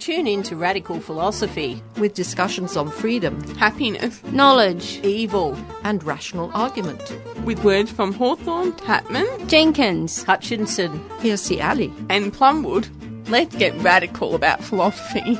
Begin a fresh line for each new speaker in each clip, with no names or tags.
Tune in to Radical Philosophy,
with discussions on freedom,
happiness,
Knowledge,
evil,
and rational argument.
with words from Hawthorne, Tatman,
Jenkins,
Hutchinson,
Here's Ali.
and Plumwood. Let's get radical about philosophy.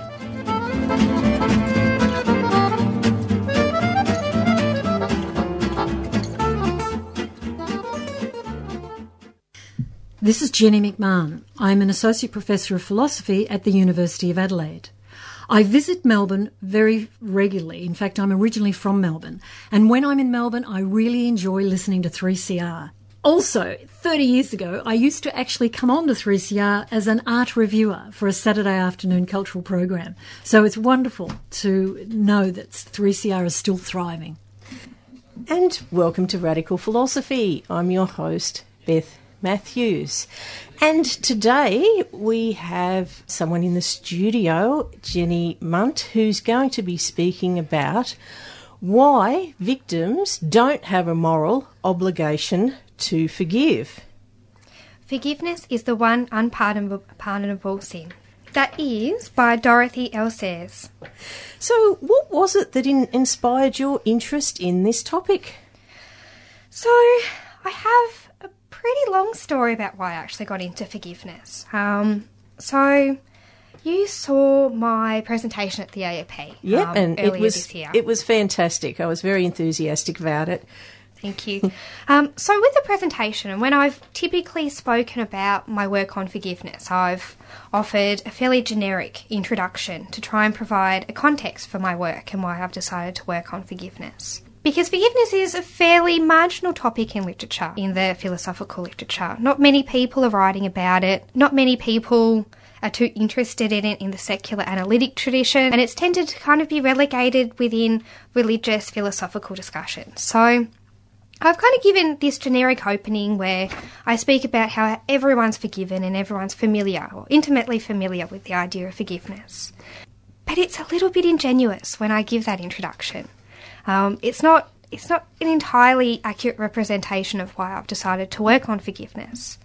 This is Jenny McMahon. I'm an Associate Professor of Philosophy at the University of Adelaide. I visit Melbourne very regularly. In fact, I'm originally from Melbourne. And when I'm in Melbourne, I really enjoy listening to 3CR. Also, 30 years ago, I used to actually come on to 3CR as an art reviewer for a Saturday afternoon cultural program. So it's wonderful to know that 3CR is still thriving.
and welcome to Radical Philosophy. I'm your host, Beth Matthews. And today we have someone in the studio, Jenny Munt, who's going to be speaking about why victims don't have a moral obligation to forgive.
Forgiveness is the one unpardonable sin. That is by Dorothy L. Sayers.
So, what was it that in- inspired your interest in this topic?
So, I have pretty long story about why I actually got into forgiveness. Um, so, you saw my presentation at the AAP
Yep,
um,
and
earlier
it was
this year.
it was fantastic. I was very enthusiastic about it.
Thank you. Um, so, with the presentation, and when I've typically spoken about my work on forgiveness, I've offered a fairly generic introduction to try and provide a context for my work and why I've decided to work on forgiveness. Because forgiveness is a fairly marginal topic in literature, in the philosophical literature. Not many people are writing about it, not many people are too interested in it in the secular analytic tradition, and it's tended to kind of be relegated within religious philosophical discussions. So, I've kind of given this generic opening where I speak about how everyone's forgiven and everyone's familiar or intimately familiar with the idea of forgiveness. But it's a little bit ingenuous when I give that introduction. Um, it's not it's not an entirely accurate representation of why I've decided to work on forgiveness.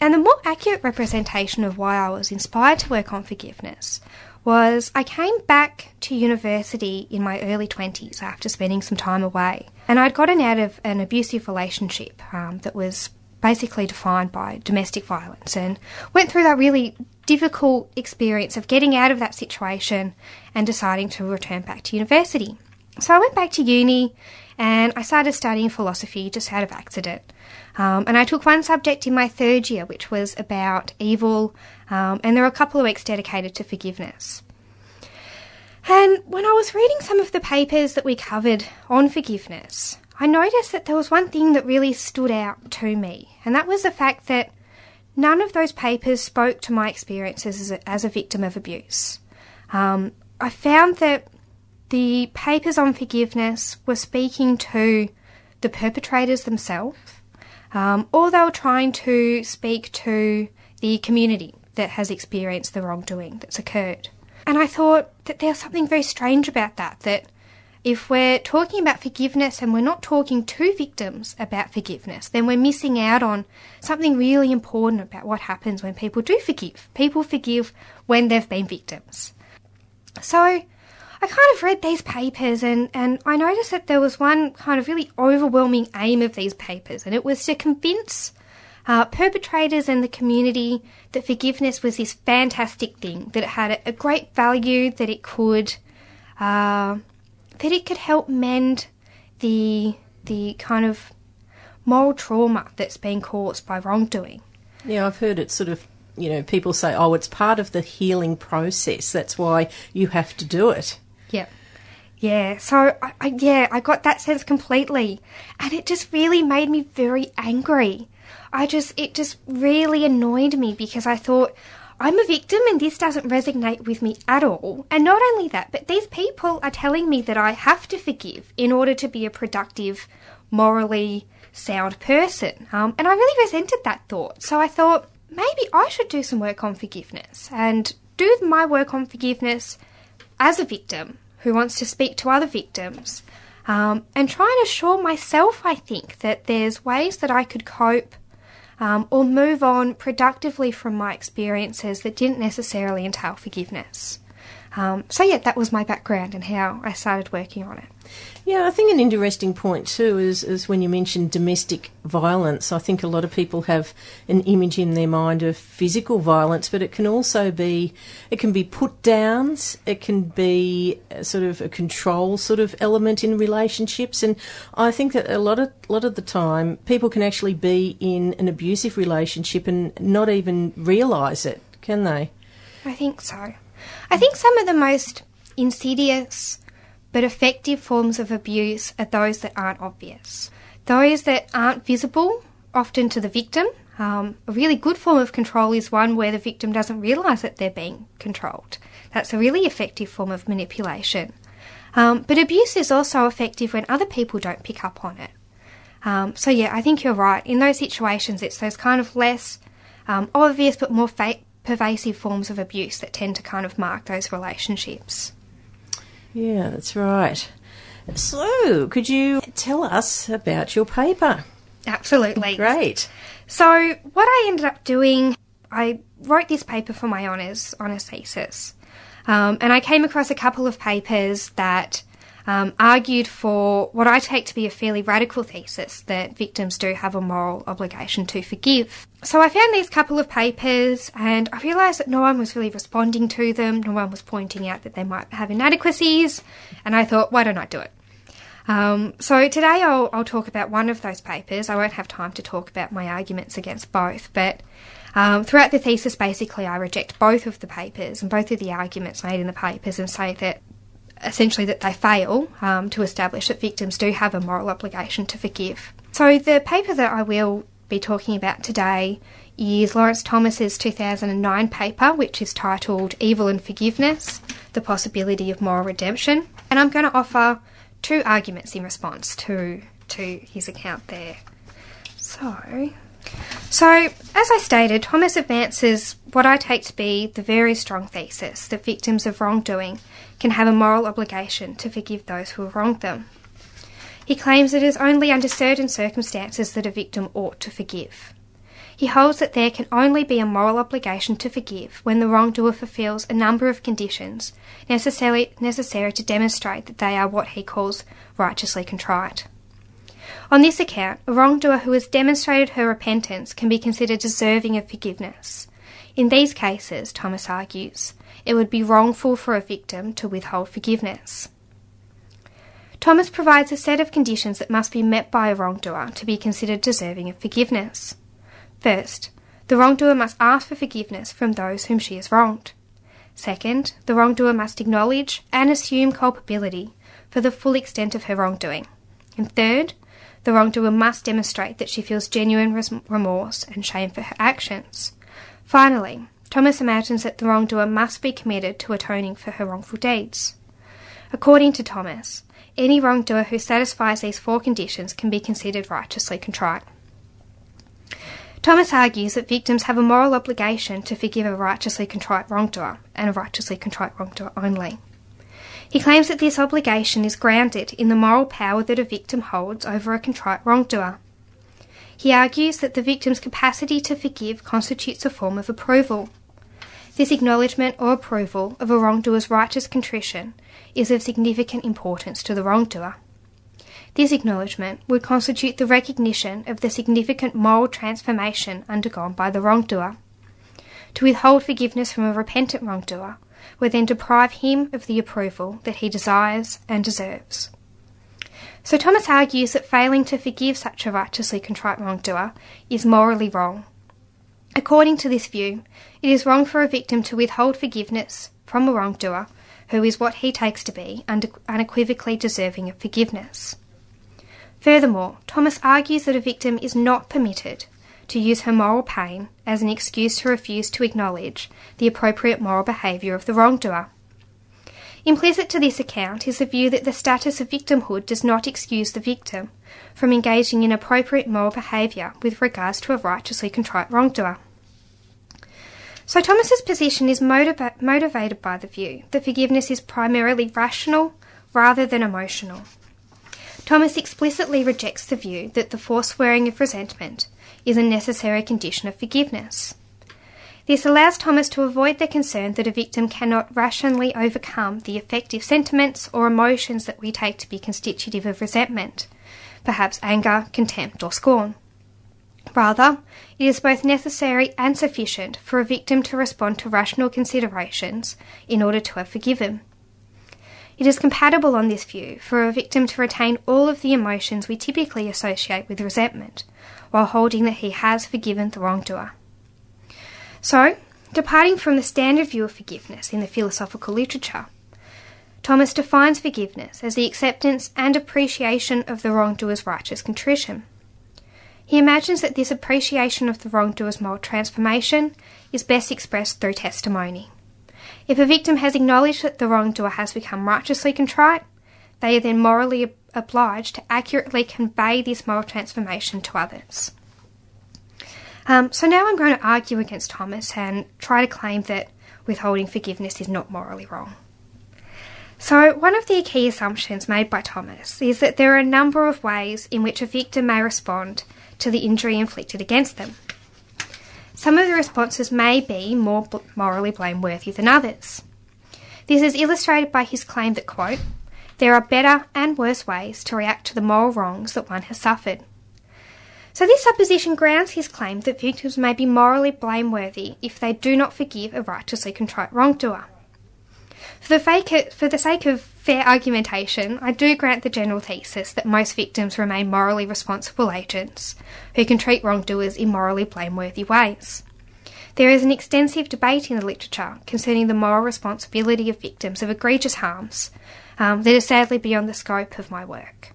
And the more accurate representation of why I was inspired to work on forgiveness was I came back to university in my early 20s after spending some time away. And I'd gotten out of an abusive relationship um, that was basically defined by domestic violence and went through that really difficult experience of getting out of that situation and deciding to return back to university. So I went back to uni and I started studying philosophy just out of accident. Um, and I took one subject in my third year, which was about evil, um, and there were a couple of weeks dedicated to forgiveness. And when I was reading some of the papers that we covered on forgiveness, I noticed that there was one thing that really stood out to me, and that was the fact that none of those papers spoke to my experiences as a, as a victim of abuse. Um, I found that the papers on forgiveness were speaking to the perpetrators themselves, um, or they were trying to speak to the community that has experienced the wrongdoing that's occurred. And I thought that there's something very strange about that, that if we're talking about forgiveness and we're not talking to victims about forgiveness, then we're missing out on something really important about what happens when people do forgive. People forgive when they've been victims. So I kind of read these papers and, and I noticed that there was one kind of really overwhelming aim of these papers, and it was to convince uh, perpetrators and the community that forgiveness was this fantastic thing, that it had a, great value, that it could uh, that it could help mend the the kind of moral trauma that's been caused by wrongdoing.
Yeah, I've heard it sort of, you know, people say, oh, it's part of the healing process. That's why you have to do it.
Yep. Yeah, so I, I, yeah, I got that sense completely, and it just really made me very angry. I just, it just really annoyed me because I thought, I'm a victim and this doesn't resonate with me at all. And not only that, but these people are telling me that I have to forgive in order to be a productive, morally sound person. Um, and I really resented that thought. So I thought maybe I should do some work on forgiveness and do my work on forgiveness as a victim who wants to speak to other victims um, and try and assure myself, I think, that there's ways that I could cope um, or move on productively from my experiences that didn't necessarily entail forgiveness. Um, so, yeah, that was my background and how I started working on it.
Yeah, I think an interesting point too is, is when you mentioned domestic violence. I think a lot of people have an image in their mind of physical violence, but it can also be it can be put downs, it can be uh, sort of a control sort of element in relationships, and I think that a lot of lot of the time people can actually be in an abusive relationship and not even realise it, can they?
I think so. I think some of the most insidious but effective forms of abuse are those that aren't obvious. Those that aren't visible, often to the victim. Um, a really good form of control is one where the victim doesn't realise that they're being controlled. That's a really effective form of manipulation. Um, but abuse is also effective when other people don't pick up on it. Um, so, yeah, I think you're right. In those situations, it's those kind of less um, obvious but more fa- pervasive forms of abuse that tend to kind of mark those relationships.
Yeah, that's right. So, could you tell us about your paper?
Absolutely.
Great.
So, what I ended up doing, I wrote this paper for my honours honours thesis, um, and I came across a couple of papers that um, argued for what I take to be a fairly radical thesis that victims do have a moral obligation to forgive. So I found these couple of papers and I realised that no one was really responding to them, no one was pointing out that they might have inadequacies, and I thought, why don't I do it? Um, so today I'll, I'll, talk about one of those papers. I won't have time to talk about my arguments against both, but um, throughout the thesis, basically, I reject both of the papers and both of the arguments made in the papers and say that essentially that they fail um, to establish that victims do have a moral obligation to forgive. So the paper that I will be talking about today is Laurence Thomas's 2009 paper, which is titled Evil and Forgiveness The Possibility of Moral Redemption. And I'm going to offer two arguments in response to, to his account there. So, so, as I stated, Thomas advances what I take to be the very strong thesis that victims of wrongdoing can have a moral obligation to forgive those who have wronged them. He claims it is only under certain circumstances that a victim ought to forgive. He holds that there can only be a moral obligation to forgive when the wrongdoer fulfills a number of conditions necessary, necessary to demonstrate that they are what he calls righteously contrite. On this account, a wrongdoer who has demonstrated her repentance can be considered deserving of forgiveness. In these cases, Thomas argues, it would be wrongful for a victim to withhold forgiveness. Thomas provides a set of conditions that must be met by a wrongdoer to be considered deserving of forgiveness. First, the wrongdoer must ask for forgiveness from those whom she has wronged. Second, the wrongdoer must acknowledge and assume culpability for the full extent of her wrongdoing. And third, the wrongdoer must demonstrate that she feels genuine remorse and shame for her actions. Finally, Thomas imagines that the wrongdoer must be committed to atoning for her wrongful deeds. According to Thomas, any wrongdoer who satisfies these four conditions can be considered righteously contrite. Thomas argues that victims have a moral obligation to forgive a righteously contrite wrongdoer, and a righteously contrite wrongdoer only. He claims that this obligation is grounded in the moral power that a victim holds over a contrite wrongdoer. He argues that the victim's capacity to forgive constitutes a form of approval. This acknowledgement or approval of a wrongdoer's righteous contrition is of significant importance to the wrongdoer. This acknowledgement would constitute the recognition of the significant moral transformation undergone by the wrongdoer. To withhold forgiveness from a repentant wrongdoer would then deprive him of the approval that he desires and deserves. So Thomas argues that failing to forgive such a righteously contrite wrongdoer is morally wrong According to this view, it is wrong for a victim to withhold forgiveness from a wrongdoer who is what he takes to be unequivocally deserving of forgiveness. Furthermore, Thomas argues that a victim is not permitted to use her moral pain as an excuse to refuse to acknowledge the appropriate moral behaviour of the wrongdoer. Implicit to this account is the view that the status of victimhood does not excuse the victim from engaging in appropriate moral behaviour with regards to a righteously contrite wrongdoer. So Thomas's position is motiva- motivated by the view that forgiveness is primarily rational rather than emotional. Thomas explicitly rejects the view that the forswearing of resentment is a necessary condition of forgiveness. This allows Thomas to avoid the concern that a victim cannot rationally overcome the affective sentiments or emotions that we take to be constitutive of resentment, perhaps anger, contempt, or scorn. Rather, it is both necessary and sufficient for a victim to respond to rational considerations in order to have forgiven. It is compatible on this view for a victim to retain all of the emotions we typically associate with resentment, while holding that he has forgiven the wrongdoer. So, departing from the standard view of forgiveness in the philosophical literature, Thomas defines forgiveness as the acceptance and appreciation of the wrongdoer's righteous contrition. He imagines that this appreciation of the wrongdoer's moral transformation is best expressed through testimony. If a victim has acknowledged that the wrongdoer has become righteously contrite, they are then morally obliged to accurately convey this moral transformation to others. Um, so now I'm going to argue against Thomas and try to claim that withholding forgiveness is not morally wrong. So, one of the key assumptions made by Thomas is that there are a number of ways in which a victim may respond to the injury inflicted against them. Some of the responses may be more morally blameworthy than others. This is illustrated by his claim that, quote, there are better and worse ways to react to the moral wrongs that one has suffered. So, this supposition grounds his claim that victims may be morally blameworthy if they do not forgive a righteously contrite wrongdoer. For the, for the sake of fair argumentation, I do grant the general thesis that most victims remain morally responsible agents who can treat wrongdoers in morally blameworthy ways. There is an extensive debate in the literature concerning the moral responsibility of victims of egregious harms um, that is sadly beyond the scope of my work.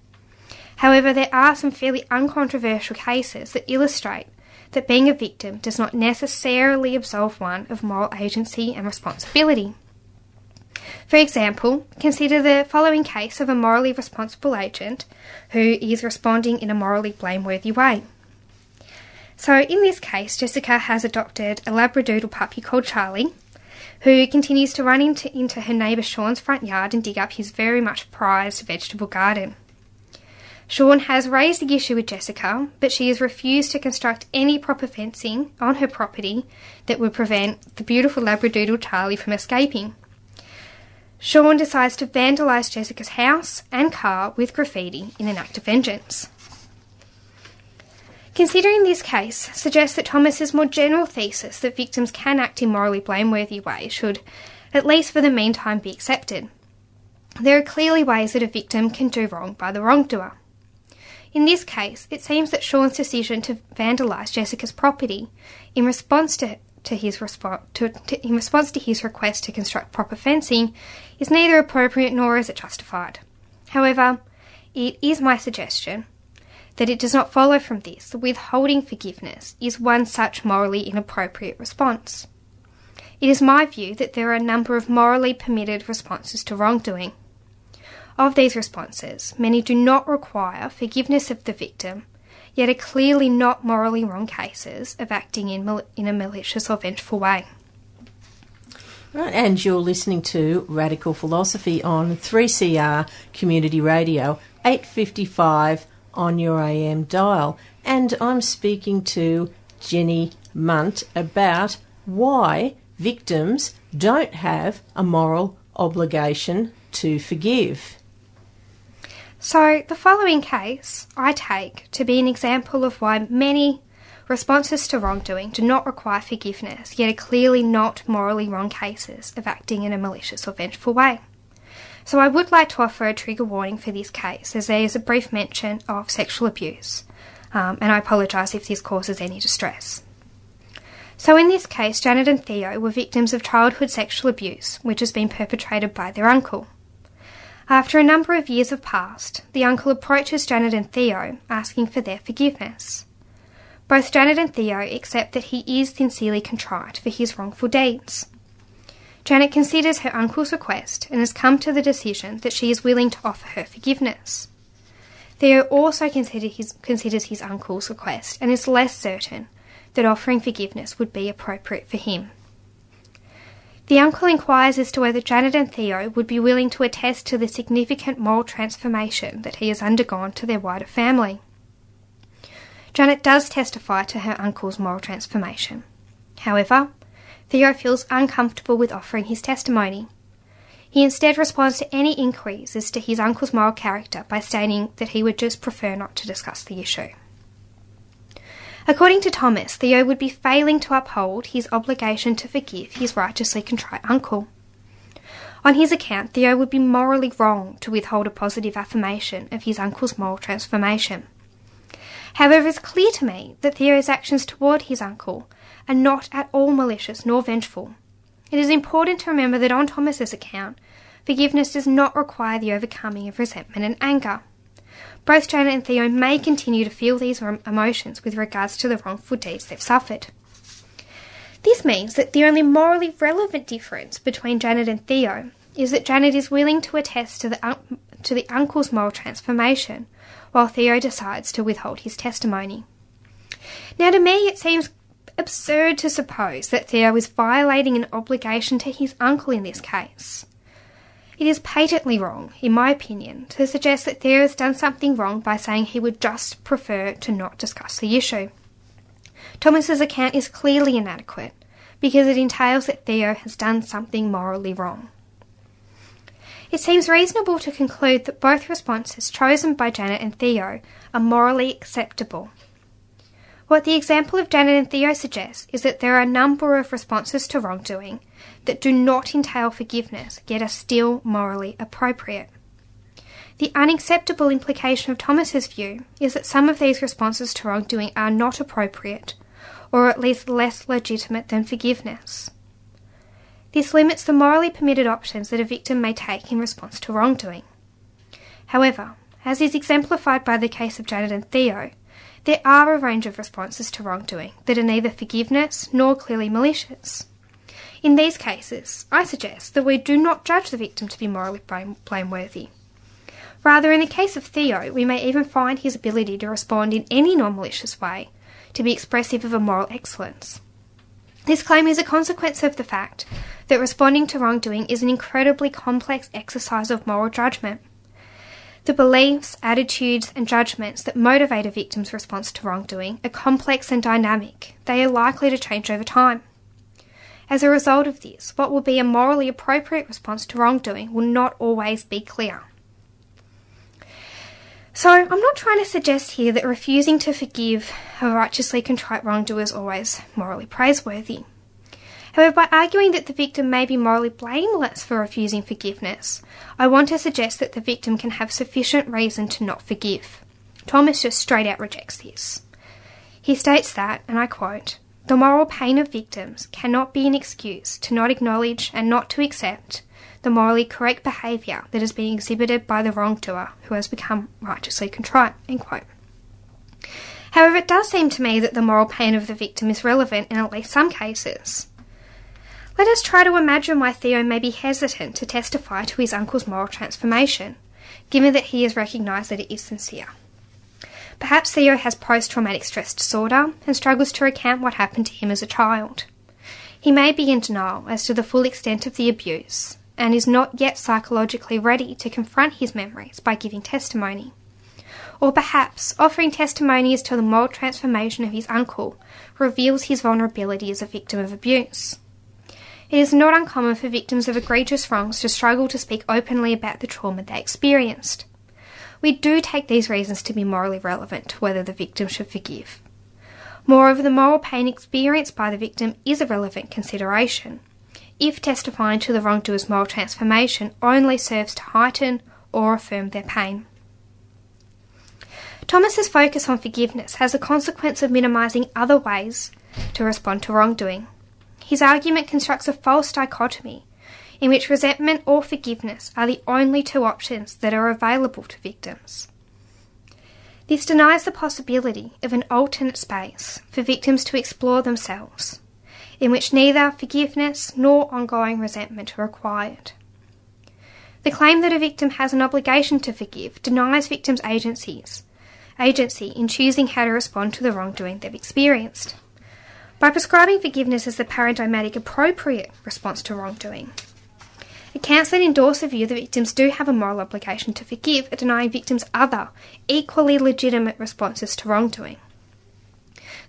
However, there are some fairly uncontroversial cases that illustrate that being a victim does not necessarily absolve one of moral agency and responsibility. For example, consider the following case of a morally responsible agent who is responding in a morally blameworthy way. So, in this case, Jessica has adopted a Labradoodle puppy called Charlie, who continues to run into, into her neighbour Sean's front yard and dig up his very much prized vegetable garden. Sean has raised the issue with Jessica, but she has refused to construct any proper fencing on her property that would prevent the beautiful Labradoodle Charlie from escaping. Sean decides to vandalise Jessica's house and car with graffiti in an act of vengeance. Considering this case suggests that Thomas's more general thesis that victims can act in morally blameworthy ways should, at least for the meantime, be accepted. There are clearly ways that a victim can do wrong by the wrongdoer. In this case, it seems that Sean's decision to vandalise Jessica's property in response to, to his respo- to, to, in response to his request to construct proper fencing is neither appropriate nor is it justified. However, it is my suggestion that it does not follow from this that withholding forgiveness is one such morally inappropriate response. It is my view that there are a number of morally permitted responses to wrongdoing. Of these responses, many do not require forgiveness of the victim, yet are clearly not morally wrong cases of acting in, mal- in a malicious or vengeful way.
Right, and you're listening to Radical Philosophy on 3CR Community Radio, 855 on your AM dial. And I'm speaking to Jenny Munt about why victims don't have a moral obligation to forgive.
So, the following case I take to be an example of why many responses to wrongdoing do not require forgiveness, yet are clearly not morally wrong cases of acting in a malicious or vengeful way. So, I would like to offer a trigger warning for this case, as there is a brief mention of sexual abuse, um, and I apologise if this causes any distress. So, in this case, Janet and Theo were victims of childhood sexual abuse, which has been perpetrated by their uncle. After a number of years have passed, the uncle approaches Janet and Theo, asking for their forgiveness. Both Janet and Theo accept that he is sincerely contrite for his wrongful deeds. Janet considers her uncle's request and has come to the decision that she is willing to offer her forgiveness. Theo also consider his, considers his uncle's request and is less certain that offering forgiveness would be appropriate for him. The uncle inquires as to whether Janet and Theo would be willing to attest to the significant moral transformation that he has undergone to their wider family. Janet does testify to her uncle's moral transformation. However, Theo feels uncomfortable with offering his testimony. He instead responds to any inquiries as to his uncle's moral character by stating that he would just prefer not to discuss the issue. According to Thomas, Theo would be failing to uphold his obligation to forgive his righteously contrite uncle. On his account, Theo would be morally wrong to withhold a positive affirmation of his uncle's moral transformation. However, it's clear to me that Theo's actions toward his uncle are not at all malicious nor vengeful. It is important to remember that on Thomas's account, forgiveness does not require the overcoming of resentment and anger. Both Janet and Theo may continue to feel these emotions with regards to the wrongful deeds they've suffered. This means that the only morally relevant difference between Janet and Theo is that Janet is willing to attest to the, un- to the uncle's moral transformation, while Theo decides to withhold his testimony. Now, to me, it seems absurd to suppose that Theo is violating an obligation to his uncle in this case. It is patently wrong, in my opinion, to suggest that Theo has done something wrong by saying he would just prefer to not discuss the issue. Thomas's account is clearly inadequate because it entails that Theo has done something morally wrong. It seems reasonable to conclude that both responses chosen by Janet and Theo are morally acceptable what the example of Janet and Theo suggests is that there are a number of responses to wrongdoing that do not entail forgiveness, yet are still morally appropriate. The unacceptable implication of Thomas's view is that some of these responses to wrongdoing are not appropriate, or at least less legitimate than forgiveness. This limits the morally permitted options that a victim may take in response to wrongdoing. However, as is exemplified by the case of Janet and Theo, there are a range of responses to wrongdoing that are neither forgiveness nor clearly malicious. In these cases, I suggest that we do not judge the victim to be morally blameworthy. Rather, in the case of Theo, we may even find his ability to respond in any non malicious way to be expressive of a moral excellence. This claim is a consequence of the fact that responding to wrongdoing is an incredibly complex exercise of moral judgment. The beliefs, attitudes, and judgments that motivate a victim's response to wrongdoing are complex and dynamic. They are likely to change over time. As a result of this, what will be a morally appropriate response to wrongdoing will not always be clear. So, I'm not trying to suggest here that refusing to forgive a righteously contrite wrongdoer is always morally praiseworthy. However, by arguing that the victim may be morally blameless for refusing forgiveness, I want to suggest that the victim can have sufficient reason to not forgive. Thomas just straight out rejects this. He states that, and I quote, the moral pain of victims cannot be an excuse to not acknowledge and not to accept the morally correct behaviour that is being exhibited by the wrongdoer who has become righteously contrite. However, it does seem to me that the moral pain of the victim is relevant in at least some cases. Let us try to imagine why Theo may be hesitant to testify to his uncle's moral transformation, given that he has recognised that it is sincere. Perhaps Theo has post traumatic stress disorder and struggles to recount what happened to him as a child. He may be in denial as to the full extent of the abuse and is not yet psychologically ready to confront his memories by giving testimony. Or perhaps offering testimony as to the moral transformation of his uncle reveals his vulnerability as a victim of abuse. It is not uncommon for victims of egregious wrongs to struggle to speak openly about the trauma they experienced. We do take these reasons to be morally relevant to whether the victim should forgive. Moreover, the moral pain experienced by the victim is a relevant consideration, if testifying to the wrongdoer's moral transformation only serves to heighten or affirm their pain. Thomas's focus on forgiveness has a consequence of minimising other ways to respond to wrongdoing. His argument constructs a false dichotomy in which resentment or forgiveness are the only two options that are available to victims. This denies the possibility of an alternate space for victims to explore themselves, in which neither forgiveness nor ongoing resentment are required. The claim that a victim has an obligation to forgive denies victims agencies, agency in choosing how to respond to the wrongdoing they've experienced. By prescribing forgiveness as the paradigmatic appropriate response to wrongdoing, Accounts that endorse the view that victims do have a moral obligation to forgive are denying victims other, equally legitimate responses to wrongdoing.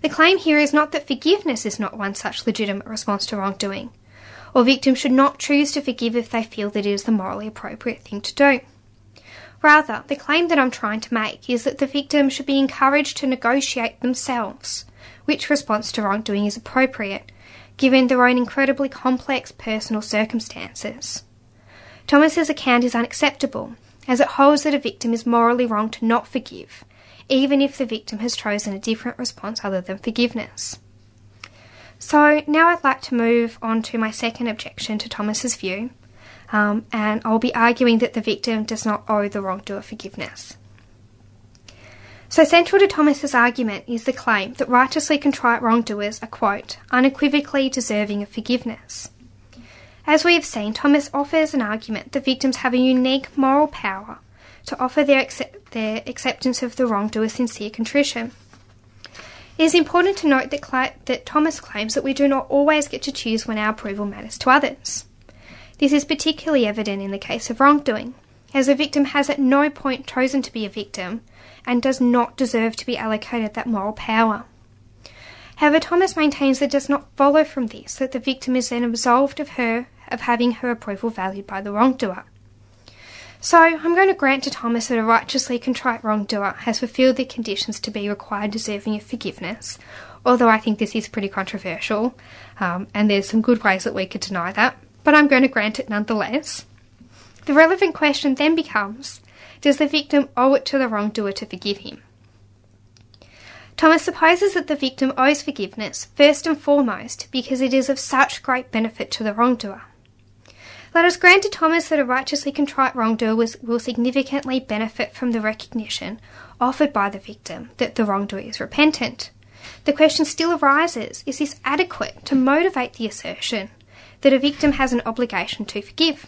The claim here is not that forgiveness is not one such legitimate response to wrongdoing, or victims should not choose to forgive if they feel that it is the morally appropriate thing to do. Rather, the claim that I'm trying to make is that the victim should be encouraged to negotiate themselves which response to wrongdoing is appropriate, given their own incredibly complex personal circumstances. Thomas's account is unacceptable, as it holds that a victim is morally wrong to not forgive, even if the victim has chosen a different response other than forgiveness. So now I'd like to move on to my second objection to Thomas's view, um, and I'll be arguing that the victim does not owe the wrongdoer forgiveness. So central to Thomas's argument is the claim that righteously contrite wrongdoers are quote unequivocally deserving of forgiveness. As we have seen, Thomas offers an argument that victims have a unique moral power to offer their, accept- their acceptance of the wrongdoer's sincere contrition. It is important to note that, cl- that Thomas claims that we do not always get to choose when our approval matters to others. This is particularly evident in the case of wrongdoing, as the victim has at no point chosen to be a victim and does not deserve to be allocated that moral power. However, Thomas maintains that it does not follow from this that the victim is then absolved of her of having her approval valued by the wrongdoer. So, I'm going to grant to Thomas that a righteously contrite wrongdoer has fulfilled the conditions to be required deserving of forgiveness, although I think this is pretty controversial, um, and there's some good ways that we could deny that, but I'm going to grant it nonetheless. The relevant question then becomes Does the victim owe it to the wrongdoer to forgive him? Thomas supposes that the victim owes forgiveness first and foremost because it is of such great benefit to the wrongdoer. Let us grant to Thomas that a righteously contrite wrongdoer will significantly benefit from the recognition offered by the victim that the wrongdoer is repentant. The question still arises is this adequate to motivate the assertion that a victim has an obligation to forgive?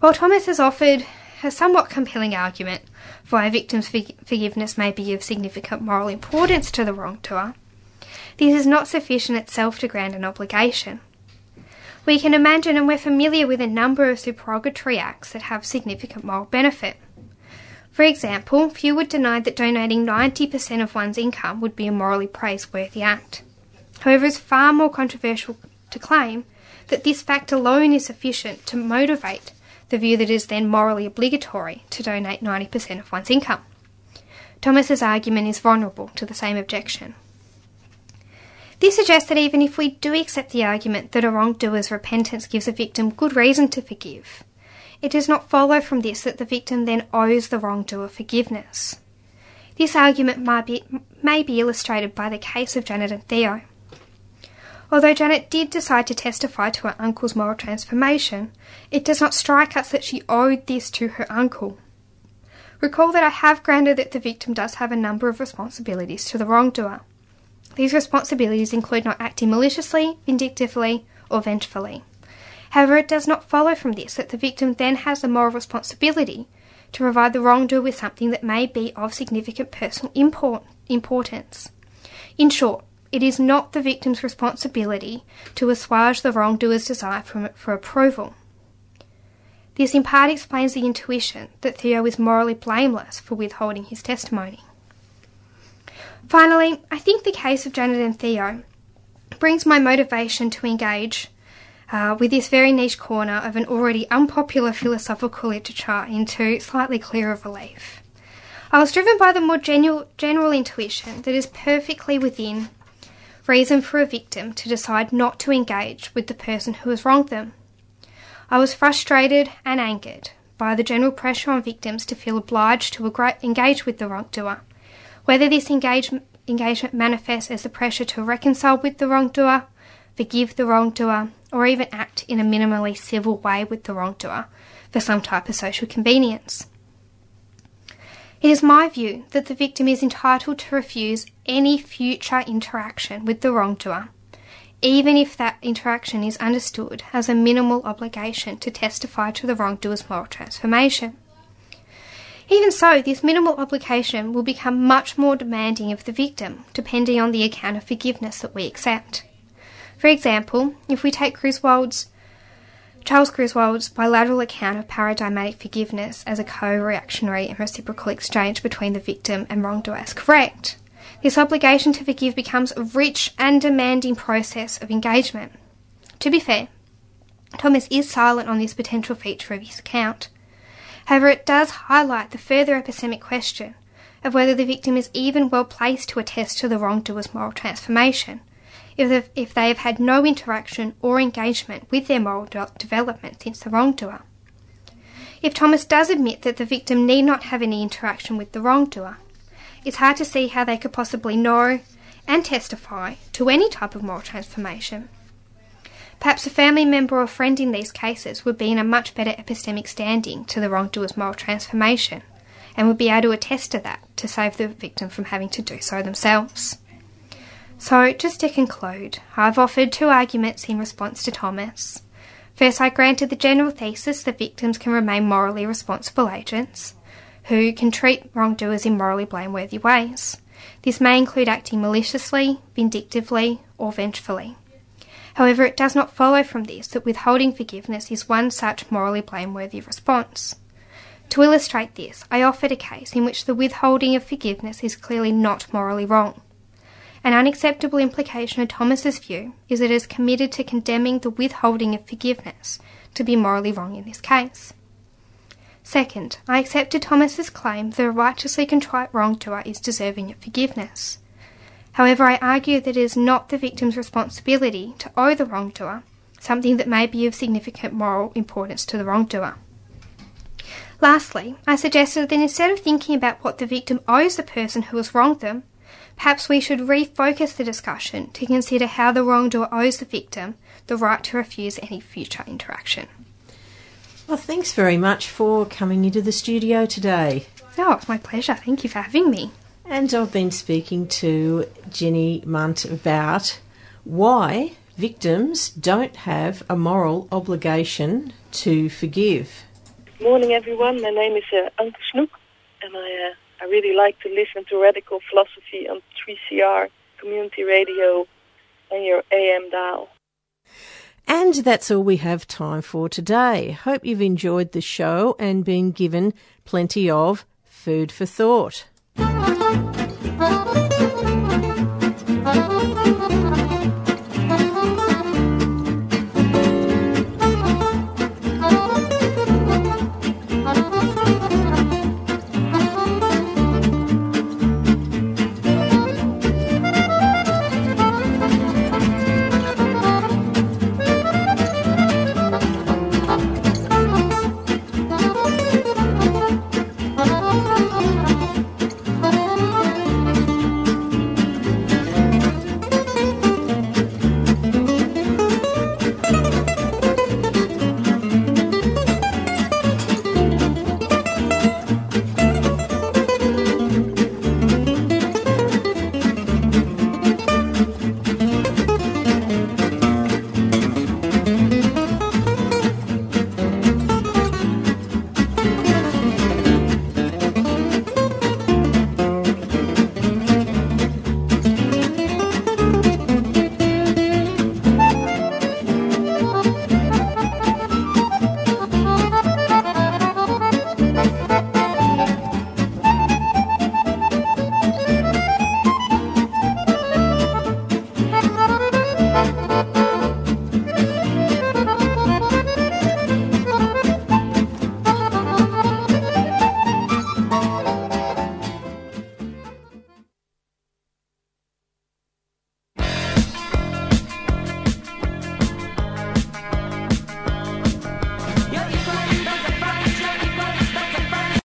While Thomas has offered a somewhat compelling argument for why a victim's forgiveness may be of significant moral importance to the wrongdoer, this is not sufficient itself to grant an obligation. We can imagine and we're familiar with a number of supererogatory acts that have significant moral benefit. For example, few would deny that donating 90% of one's income would be a morally praiseworthy act. However, it's far more controversial to claim that this fact alone is sufficient to motivate the view that it is then morally obligatory to donate 90% of one's income. Thomas's argument is vulnerable to the same objection. This suggests that even if we do accept the argument that a wrongdoer's repentance gives a victim good reason to forgive, it does not follow from this that the victim then owes the wrongdoer forgiveness. This argument be, may be illustrated by the case of Janet and Theo. Although Janet did decide to testify to her uncle's moral transformation, it does not strike us that she owed this to her uncle. Recall that I have granted that the victim does have a number of responsibilities to the wrongdoer. These responsibilities include not acting maliciously, vindictively, or vengefully. However, it does not follow from this that the victim then has the moral responsibility to provide the wrongdoer with something that may be of significant personal import, importance. In short, it is not the victim's responsibility to assuage the wrongdoer's desire for, for approval. This in part explains the intuition that Theo is morally blameless for withholding his testimony. Finally, I think the case of Janet and Theo brings my motivation to engage uh, with this very niche corner of an already unpopular philosophical literature into slightly clearer relief. I was driven by the more general intuition that is perfectly within reason for a victim to decide not to engage with the person who has wronged them. I was frustrated and angered by the general pressure on victims to feel obliged to engage with the wrongdoer, whether this engage- engagement manifests as the pressure to reconcile with the wrongdoer, forgive the wrongdoer, or even act in a minimally civil way with the wrongdoer for some type of social convenience. It is my view that the victim is entitled to refuse any future interaction with the wrongdoer, even if that interaction is understood as a minimal obligation to testify to the wrongdoer's moral transformation. Even so, this minimal obligation will become much more demanding of the victim, depending on the account of forgiveness that we accept. For example, if we take Griswold's Charles Griswold's bilateral account of paradigmatic forgiveness as a co-reactionary and reciprocal exchange between the victim and wrongdoer is correct, this obligation to forgive becomes a rich and demanding process of engagement. To be fair, Thomas is silent on this potential feature of his account. However, it does highlight the further epistemic question of whether the victim is even well placed to attest to the wrongdoer's moral transformation, if, they have had no interaction or engagement with their moral de- development since the wrongdoer. If Thomas does admit that the victim need not have any interaction with the wrongdoer, it's hard to see how they could possibly know and testify to any type of moral transformation. Perhaps a family member or friend in these cases would be in a much better epistemic standing to the wrongdoer's moral transformation and would be able to attest to that to save the victim from having to do so themselves. So, just to conclude, I've offered two arguments in response to Thomas. First, I granted the general thesis that victims can remain morally responsible agents who can treat wrongdoers in morally blameworthy ways. This may include acting maliciously, vindictively, or vengefully. However, it does not follow from this that withholding forgiveness is one such morally blameworthy response. To illustrate this, I offered a case in which the withholding of forgiveness is clearly not morally wrong. An unacceptable implication of Thomas's view is that it is committed to condemning the withholding of forgiveness to be morally wrong in this case. Second, I accepted Thomas's claim that a righteously contrite wrongdoer is deserving of forgiveness. However, I argue that it is not the victim's responsibility to owe the wrongdoer something that may be of significant moral importance to the wrongdoer. Lastly, I suggested that instead of thinking about what the victim owes the person who has wronged them, Perhaps we should refocus the discussion to consider how the wrongdoer owes the victim the right to refuse any future interaction.
Well, thanks very much for coming into the studio today.
Oh, it's my pleasure. Thank you for having me.
And I've been speaking to Jenny Munt about why victims don't have a moral obligation to forgive.
Morning, everyone. My name is uh, Anke Snoek, and I uh, I really like to listen to radical philosophy on 3CR community radio and your AM dial.
And that's all we have time for today. Hope you've enjoyed the show and been given plenty of food for thought.